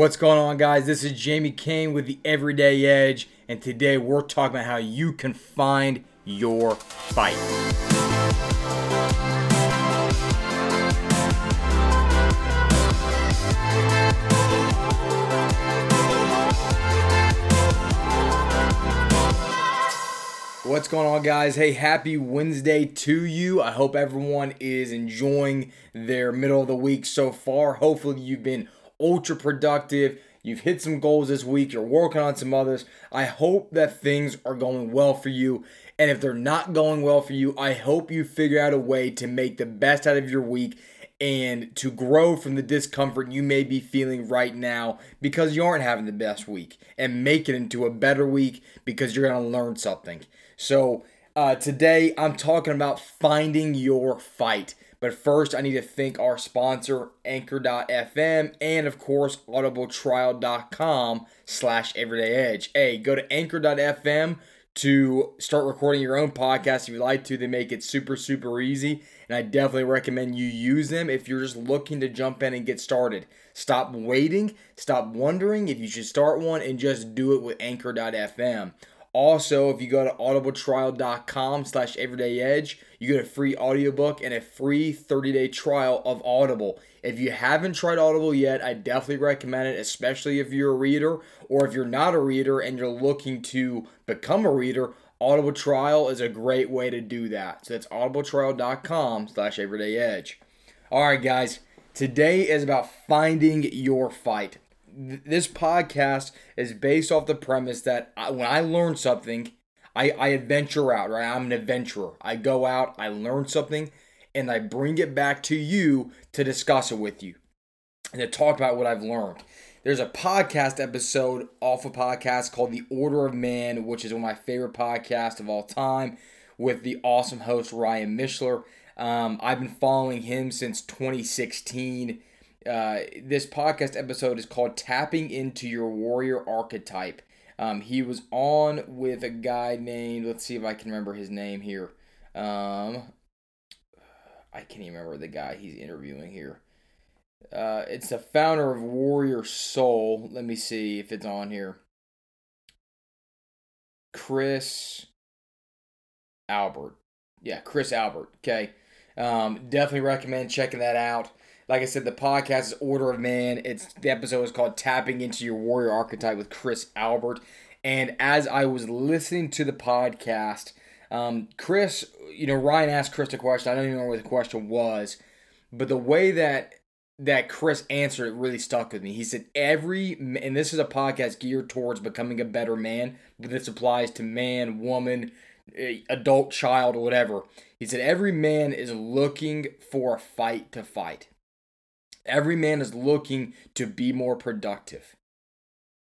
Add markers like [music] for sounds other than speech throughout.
What's going on, guys? This is Jamie Cain with the Everyday Edge, and today we're talking about how you can find your fight. What's going on, guys? Hey, happy Wednesday to you. I hope everyone is enjoying their middle of the week so far. Hopefully, you've been ultra productive. You've hit some goals this week. You're working on some others. I hope that things are going well for you. And if they're not going well for you, I hope you figure out a way to make the best out of your week and to grow from the discomfort you may be feeling right now because you aren't having the best week and make it into a better week because you're going to learn something. So, uh, today I'm talking about finding your fight. But first, I need to thank our sponsor, Anchor.fm, and of course, audibletrial.com slash everydayedge. Hey, go to Anchor.fm to start recording your own podcast if you like to. They make it super, super easy. And I definitely recommend you use them if you're just looking to jump in and get started. Stop waiting, stop wondering if you should start one, and just do it with Anchor.fm. Also, if you go to audibletrial.com slash everydayedge, you get a free audiobook and a free 30-day trial of Audible. If you haven't tried Audible yet, I definitely recommend it, especially if you're a reader or if you're not a reader and you're looking to become a reader. Audible Trial is a great way to do that. So that's audibletrial.com slash everydayedge. All right, guys. Today is about finding your fight this podcast is based off the premise that I, when I learn something, I, I adventure out, right? I'm an adventurer. I go out, I learn something, and I bring it back to you to discuss it with you and to talk about what I've learned. There's a podcast episode off a podcast called The Order of Man, which is one of my favorite podcasts of all time with the awesome host Ryan Michler. Um, I've been following him since 2016 uh, this podcast episode is called Tapping into Your Warrior Archetype. Um, he was on with a guy named, let's see if I can remember his name here. Um, I can't even remember the guy he's interviewing here. Uh, it's the founder of Warrior Soul. Let me see if it's on here. Chris Albert. Yeah, Chris Albert. Okay. Um, definitely recommend checking that out. Like I said, the podcast is Order of Man. It's the episode is called Tapping into Your Warrior Archetype with Chris Albert. And as I was listening to the podcast, um, Chris, you know, Ryan asked Chris a question. I don't even know what the question was, but the way that that Chris answered it really stuck with me. He said every and this is a podcast geared towards becoming a better man, but this applies to man, woman, adult, child, or whatever. He said every man is looking for a fight to fight. Every man is looking to be more productive.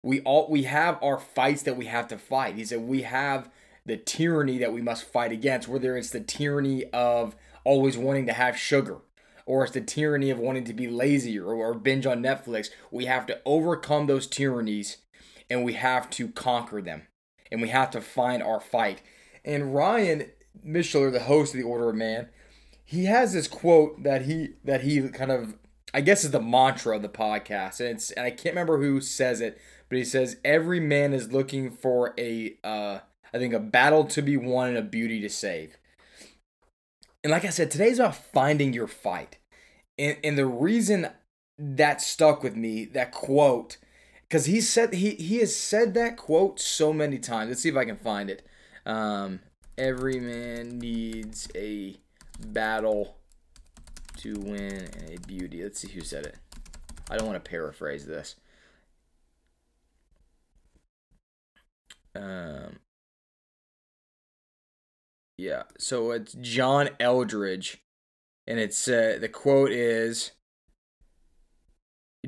We all we have our fights that we have to fight. He said we have the tyranny that we must fight against, whether it's the tyranny of always wanting to have sugar, or it's the tyranny of wanting to be lazy or, or binge on Netflix. We have to overcome those tyrannies and we have to conquer them. And we have to find our fight. And Ryan Michler, the host of the Order of Man, he has this quote that he that he kind of I guess is the mantra of the podcast. And it's and I can't remember who says it, but he says every man is looking for a uh I think a battle to be won and a beauty to save. And like I said, today's about finding your fight. And and the reason that stuck with me, that quote, because he said he he has said that quote so many times. Let's see if I can find it. Um, every man needs a battle to win a beauty. Let's see who said it. I don't want to paraphrase this. Um, yeah, so it's John Eldredge, and it's uh, the quote is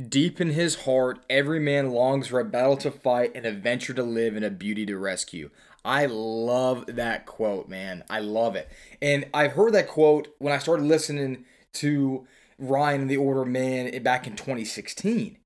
Deep in his heart, every man longs for a battle to fight, an adventure to live, and a beauty to rescue. I love that quote, man. I love it. And I've heard that quote when I started listening to Ryan and the Order Man back in 2016.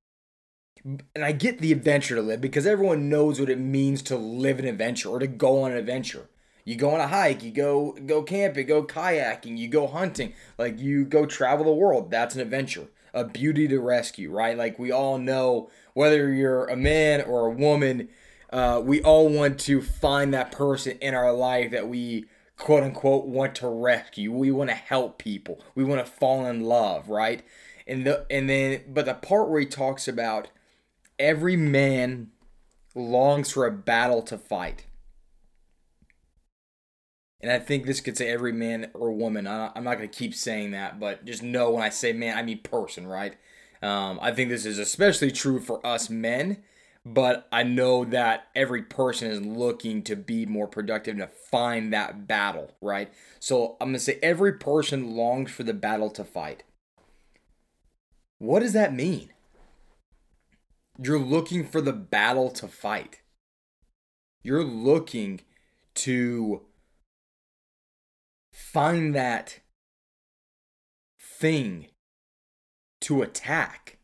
And I get the adventure to live because everyone knows what it means to live an adventure or to go on an adventure. You go on a hike, you go go camping, go kayaking, you go hunting, like you go travel the world. That's an adventure. a beauty to rescue, right? Like we all know, whether you're a man or a woman, uh, we all want to find that person in our life that we quote unquote want to rescue. We want to help people. We want to fall in love, right? And the and then but the part where he talks about every man longs for a battle to fight. And I think this could say every man or woman. I'm not going to keep saying that, but just know when I say man, I mean person, right? Um, I think this is especially true for us men, but I know that every person is looking to be more productive to find that battle, right? So I'm going to say every person longs for the battle to fight. What does that mean? You're looking for the battle to fight. You're looking to find that thing to attack.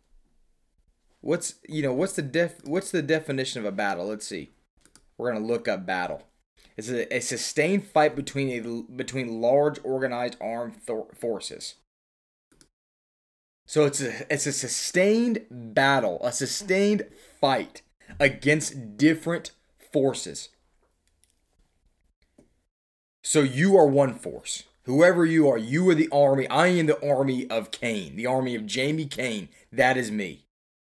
What's you know what's the def what's the definition of a battle? Let's see. We're gonna look up battle. It's a, a sustained fight between a between large organized armed th- forces. So it's a it's a sustained battle, a sustained fight against different forces. So you are one force. Whoever you are, you are the army. I am the army of Cain, the army of Jamie Cain. That is me.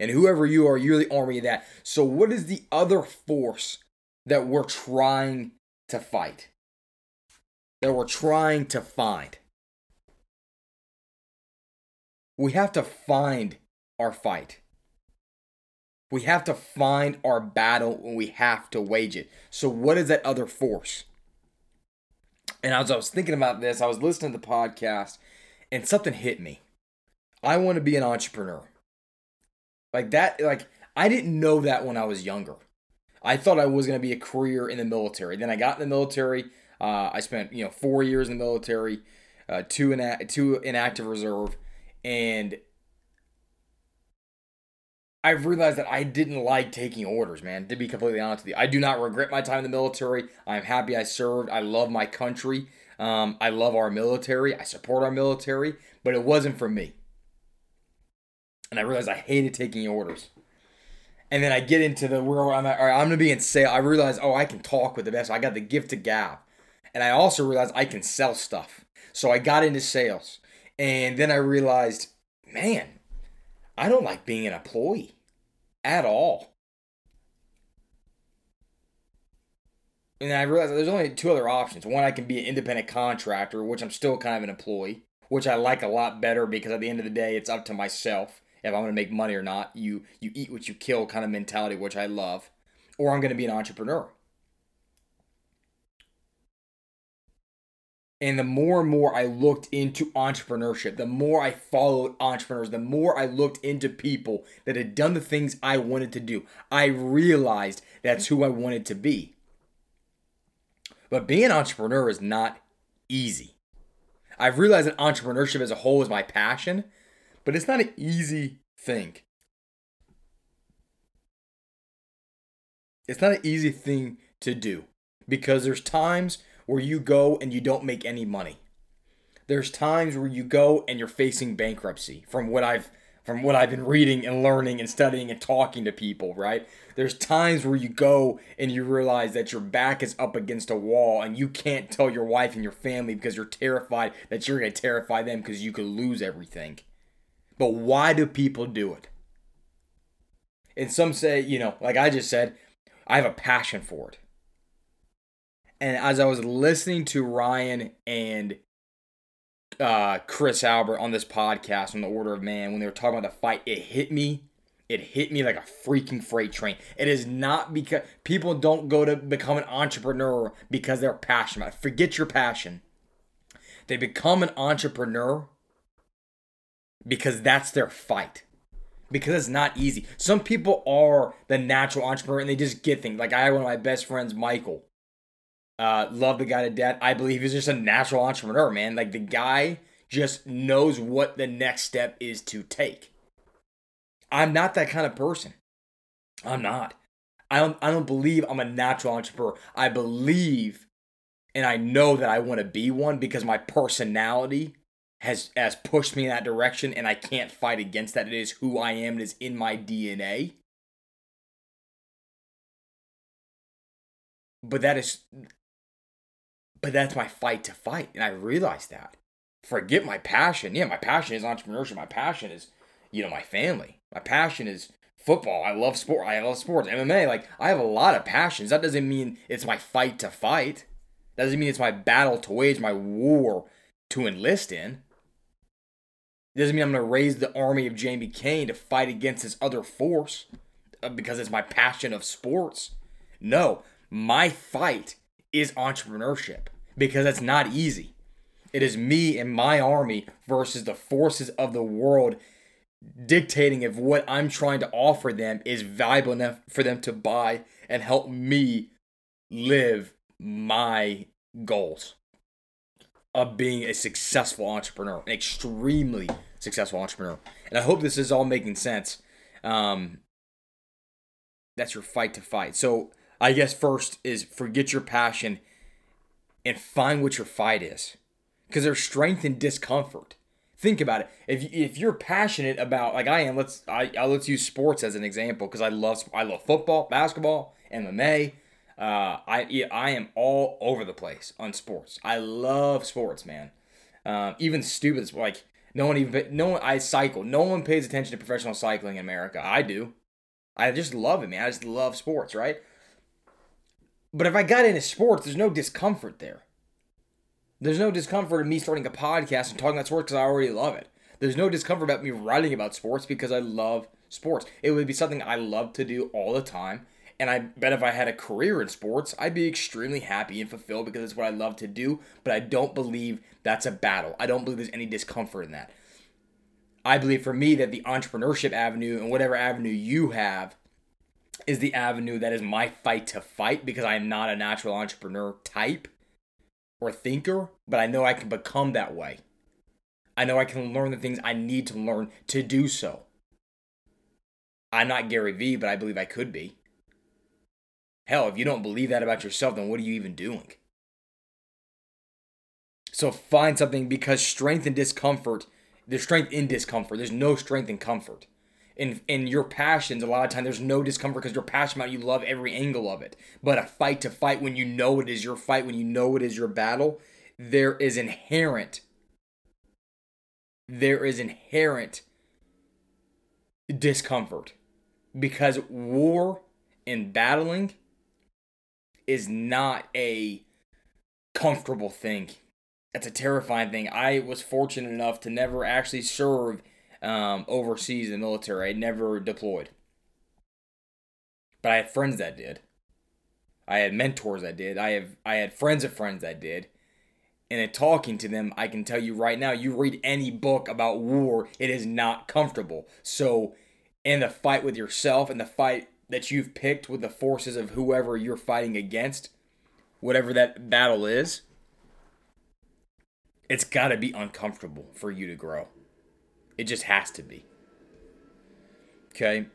And whoever you are, you're the army of that. So, what is the other force that we're trying to fight? That we're trying to find? We have to find our fight. We have to find our battle and we have to wage it. So, what is that other force? And as I was thinking about this, I was listening to the podcast and something hit me. I want to be an entrepreneur. Like that, like I didn't know that when I was younger. I thought I was going to be a career in the military. Then I got in the military. Uh, I spent you know four years in the military, uh, two in two in active reserve, and I've realized that I didn't like taking orders, man. To be completely honest with you, I do not regret my time in the military. I'm happy I served. I love my country. Um, I love our military. I support our military, but it wasn't for me. And I realized I hated taking orders. And then I get into the where I'm at. All right, I'm gonna be in sale. I realize, oh, I can talk with the best. I got the gift to gab, and I also realized I can sell stuff. So I got into sales, and then I realized, man, I don't like being an employee at all. And I realized there's only two other options. One, I can be an independent contractor, which I'm still kind of an employee, which I like a lot better because at the end of the day, it's up to myself if I'm going to make money or not. You you eat what you kill kind of mentality, which I love. Or I'm going to be an entrepreneur. And the more and more I looked into entrepreneurship, the more I followed entrepreneurs, the more I looked into people that had done the things I wanted to do, I realized that's who I wanted to be. But being an entrepreneur is not easy. I've realized that entrepreneurship as a whole is my passion, but it's not an easy thing. It's not an easy thing to do because there's times where you go and you don't make any money. There's times where you go and you're facing bankruptcy from what I've from what I've been reading and learning and studying and talking to people, right? There's times where you go and you realize that your back is up against a wall and you can't tell your wife and your family because you're terrified that you're going to terrify them because you could lose everything. But why do people do it? And some say, you know, like I just said, I have a passion for it. And as I was listening to Ryan and uh, Chris Albert on this podcast on the Order of Man when they were talking about the fight, it hit me. It hit me like a freaking freight train. It is not because people don't go to become an entrepreneur because they're passionate. Forget your passion. They become an entrepreneur because that's their fight. Because it's not easy. Some people are the natural entrepreneur and they just get things. Like I have one of my best friends, Michael. Uh, love the guy to death. I believe he's just a natural entrepreneur, man. Like the guy just knows what the next step is to take. I'm not that kind of person. I'm not. I don't I don't believe I'm a natural entrepreneur. I believe and I know that I want to be one because my personality has has pushed me in that direction and I can't fight against that. It is who I am, it is in my DNA. But that is but that's my fight to fight. And I realize that. Forget my passion. Yeah, my passion is entrepreneurship. My passion is, you know, my family. My passion is football. I love sport. I love sports. MMA. Like I have a lot of passions. That doesn't mean it's my fight to fight. That doesn't mean it's my battle to wage, my war to enlist in. It doesn't mean I'm going to raise the army of Jamie Cain to fight against this other force uh, because it's my passion of sports. No, my fight is entrepreneurship because it's not easy. It is me and my army versus the forces of the world dictating if what I'm trying to offer them is valuable enough for them to buy and help me live my goals of being a successful entrepreneur, an extremely successful entrepreneur. And I hope this is all making sense. Um, that's your fight to fight. So I guess first is forget your passion and find what your fight is, because there's strength in discomfort. Think about it. If if you're passionate about like I am, let's I, I let's use sports as an example because I love I love football, basketball, MMA. Uh, I I am all over the place on sports. I love sports, man. Um, even stupid like no one even no one I cycle. No one pays attention to professional cycling in America. I do. I just love it, man. I just love sports, right? But if I got into sports, there's no discomfort there. There's no discomfort in me starting a podcast and talking about sports because I already love it. There's no discomfort about me writing about sports because I love sports. It would be something I love to do all the time and I bet if I had a career in sports, I'd be extremely happy and fulfilled because it's what I love to do. But I don't believe that's a battle. I don't believe there's any discomfort in that. I believe for me that the entrepreneurship avenue and whatever avenue you have is the avenue that is my fight to fight because I am not a natural entrepreneur type or thinker, but I know I can become that way. I know I can learn the things I need to learn to do so. I'm not Gary Vee, but I believe I could be. Hell, if you don't believe that about yourself, then what are you even doing? So find something because strength and discomfort, there's strength in discomfort. There's no strength in comfort. In in your passions, a lot of time there's no discomfort because you're passionate about you love every angle of it. But a fight to fight when you know it is your fight, when you know it is your battle, there is inherent there is inherent discomfort because war and battling is not a comfortable thing. That's a terrifying thing. I was fortunate enough to never actually serve um, overseas in the military. I never deployed. But I had friends that did. I had mentors that did. I have I had friends of friends that did. And in talking to them, I can tell you right now, you read any book about war, it is not comfortable. So in the fight with yourself and the fight that you've picked with the forces of whoever you're fighting against, whatever that battle is, it's got to be uncomfortable for you to grow. It just has to be. Okay?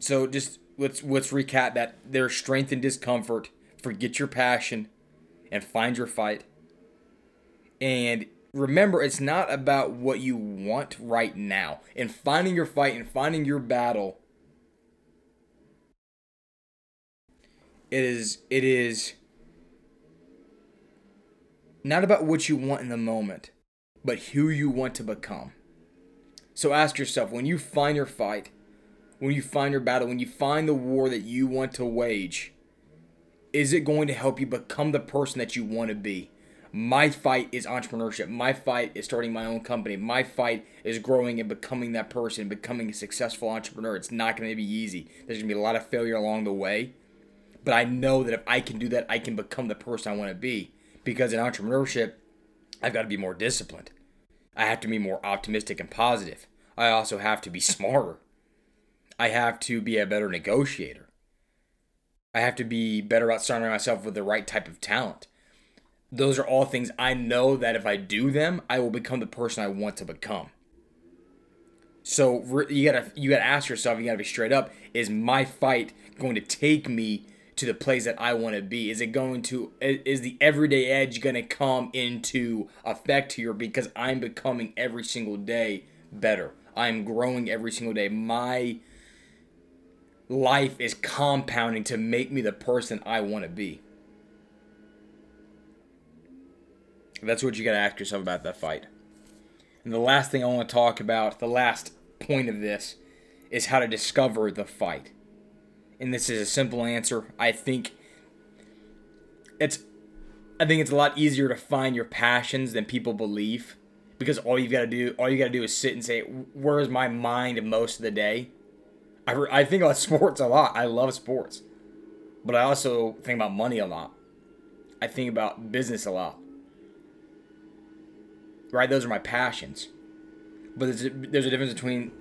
So just let's let's recap that there's strength and discomfort. Forget your passion and find your fight. And remember it's not about what you want right now. And finding your fight and finding your battle It is it is not about what you want in the moment, but who you want to become. So ask yourself when you find your fight, when you find your battle, when you find the war that you want to wage, is it going to help you become the person that you want to be? My fight is entrepreneurship. My fight is starting my own company. My fight is growing and becoming that person, becoming a successful entrepreneur. It's not going to be easy. There's going to be a lot of failure along the way. But I know that if I can do that, I can become the person I want to be. Because in entrepreneurship, I've got to be more disciplined. I have to be more optimistic and positive. I also have to be smarter. I have to be a better negotiator. I have to be better about surrounding myself with the right type of talent. Those are all things I know that if I do them, I will become the person I want to become. So you gotta you gotta ask yourself, you gotta be straight up: Is my fight going to take me to the place that I want to be? Is it going to is the everyday edge going to come into effect here because I'm becoming every single day better? I'm growing every single day. My life is compounding to make me the person I want to be. That's what you got to ask yourself about that fight. And the last thing I want to talk about, the last point of this, is how to discover the fight. And this is a simple answer. I think it's I think it's a lot easier to find your passions than people believe because all you've got to do all you got to do is sit and say where is my mind most of the day? I, I think about [laughs] sports a lot. I love sports but i also think about money a lot. I think about business a lot. Right? Those are my passions. But there's a, there's a difference between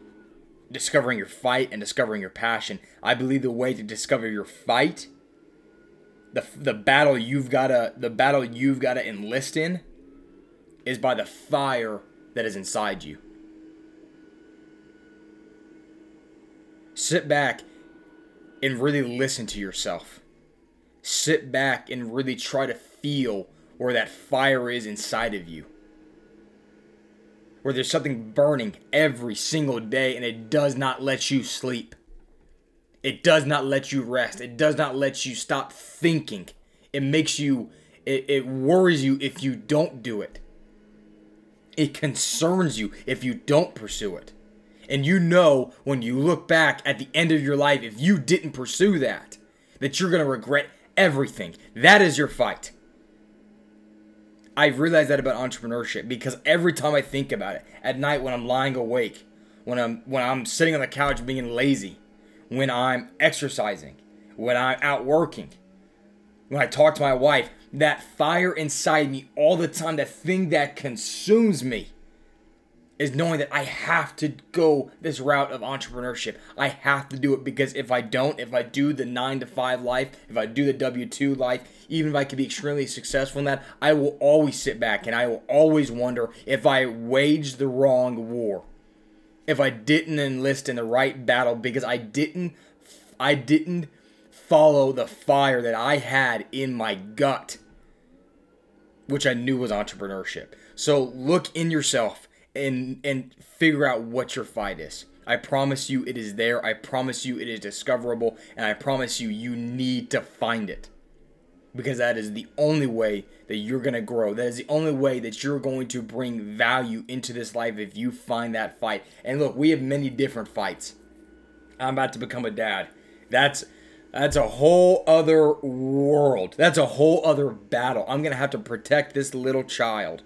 discovering your fight and discovering your passion i believe the way to discover your fight the, the battle you've got to the battle you've got to enlist in is by the fire that is inside you. Sit back and really listen to yourself. Sit back and really try to feel where that fire is inside of you. Where there's something burning every single day and it does not let you sleep. It does not let you rest. It does not let you stop thinking. It makes you, it, it worries you if you don't do it. It concerns you if you don't pursue it. And you know when you look back at the end of your life, if you didn't pursue that, that you're going to regret everything. That is your fight. I've realized that about entrepreneurship because every time I think about it, at night when I'm lying awake, when I'm when I'm sitting on the couch being lazy, when I'm exercising, when I'm out working, when I talk to my wife, that fire inside me all the time, that thing that consumes me, is knowing that I have to go this route of entrepreneurship. I have to do it because if I don't, if I do the nine to five life, if I do the W 2 life, even if I can be extremely successful in that, I will always sit back and I will always wonder if I waged the wrong war. If I didn't enlist in the right battle because I didn't I didn't follow the fire that I had in my gut which I knew was entrepreneurship. So look in yourself and and figure out what your fight is. I promise you it is there. I promise you it is discoverable and I promise you you need to find it. Because that is the only way that you're going to grow. That is the only way that you're going to bring value into this life if you find that fight. And look, we have many different fights. I'm about to become a dad. That's that's a whole other world. That's a whole other battle. I'm going to have to protect this little child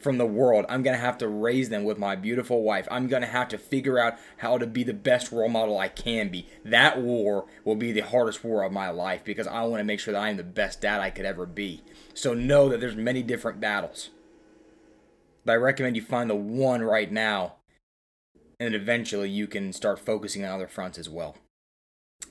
from the world. I'm going to have to raise them with my beautiful wife. I'm going to have to figure out how to be the best role model I can be. That war will be the hardest war of my life because I want to make sure that I am the best dad I could ever be. So know that there's many different battles. But I recommend you find the one right now and then eventually you can start focusing on other fronts as well.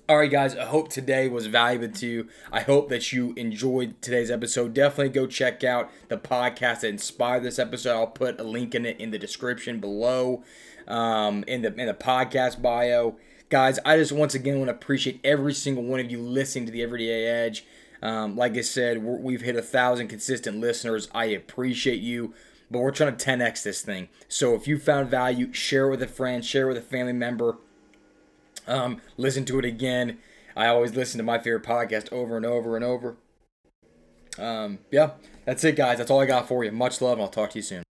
All right, guys, I hope today was valuable to you. I hope that you enjoyed today's episode. Definitely go check out the podcast that inspired this episode. I'll put a link in it in the description below, um, in the in the podcast bio. Guys, I just once again want to appreciate every single one of you listening to the Everyday Edge. Um, like I said, we've hit a thousand consistent listeners. I appreciate you, but we're trying to 10x this thing. So if you found value, share it with a friend, share it with a family member um, listen to it again. I always listen to my favorite podcast over and over and over. Um, yeah, that's it, guys. That's all I got for you. Much love, and I'll talk to you soon.